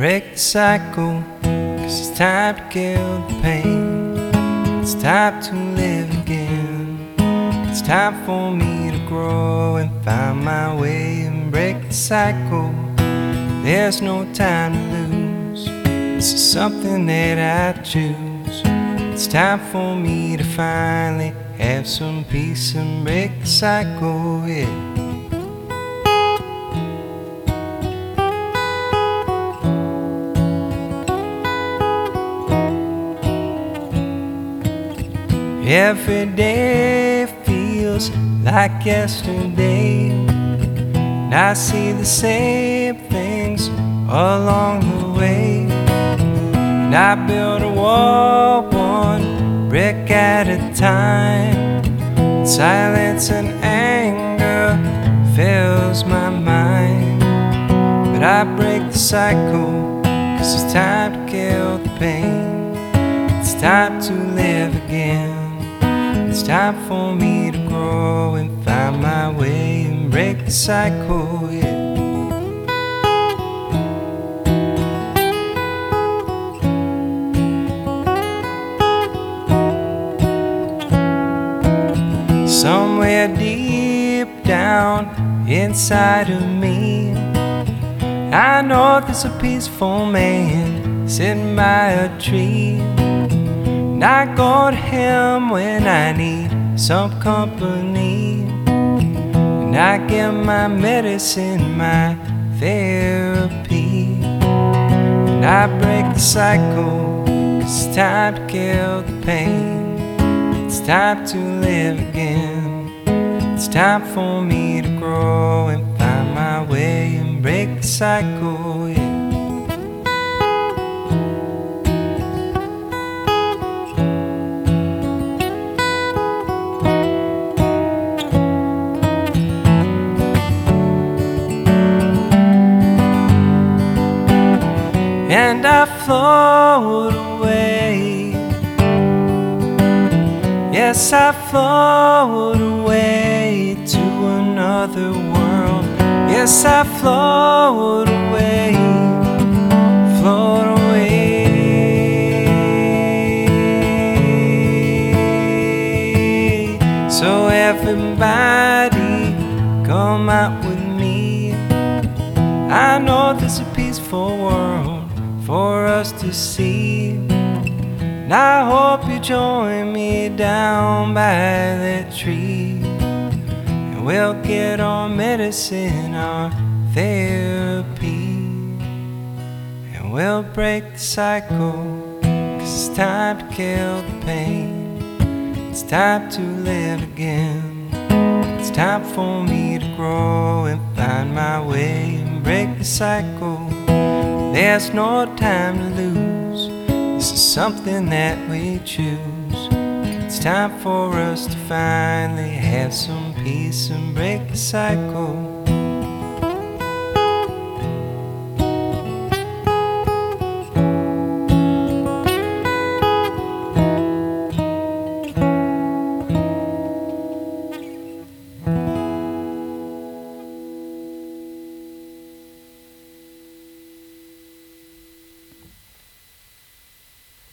break the cycle. Cause it's time to kill the pain. It's time to live again. It's time for me to grow and find my way and break the cycle. There's no time to lose. This is something that I choose. It's time for me to finally have some peace and break the cycle. Yeah. Every day feels like yesterday. And I see the same things along the way. And I build a wall one brick at a time. Silence and anger fills my mind. But I break the cycle, cause it's time to kill the pain. It's time to live again. It's time for me to grow and find my way and break the cycle. Yeah. Somewhere deep down inside of me, I know there's a peaceful man sitting by a tree. And I go to him when I need some company. And I get my medicine, my therapy. And I break the cycle, it's time to kill the pain. It's time to live again. It's time for me to grow and find my way and break the cycle. And I float away. Yes, I float away to another world. Yes, I float away, float away. So everybody, come out with me. I know there's a peaceful world for us to see. And I hope you join me down by that tree. And we'll get our medicine, our therapy. And we'll break the cycle. Cause it's time to kill the pain. It's time to live again. It's time for me to grow and find my way and break the cycle. There's no time to lose. This is something that we choose. It's time for us to finally have some peace and break the cycle.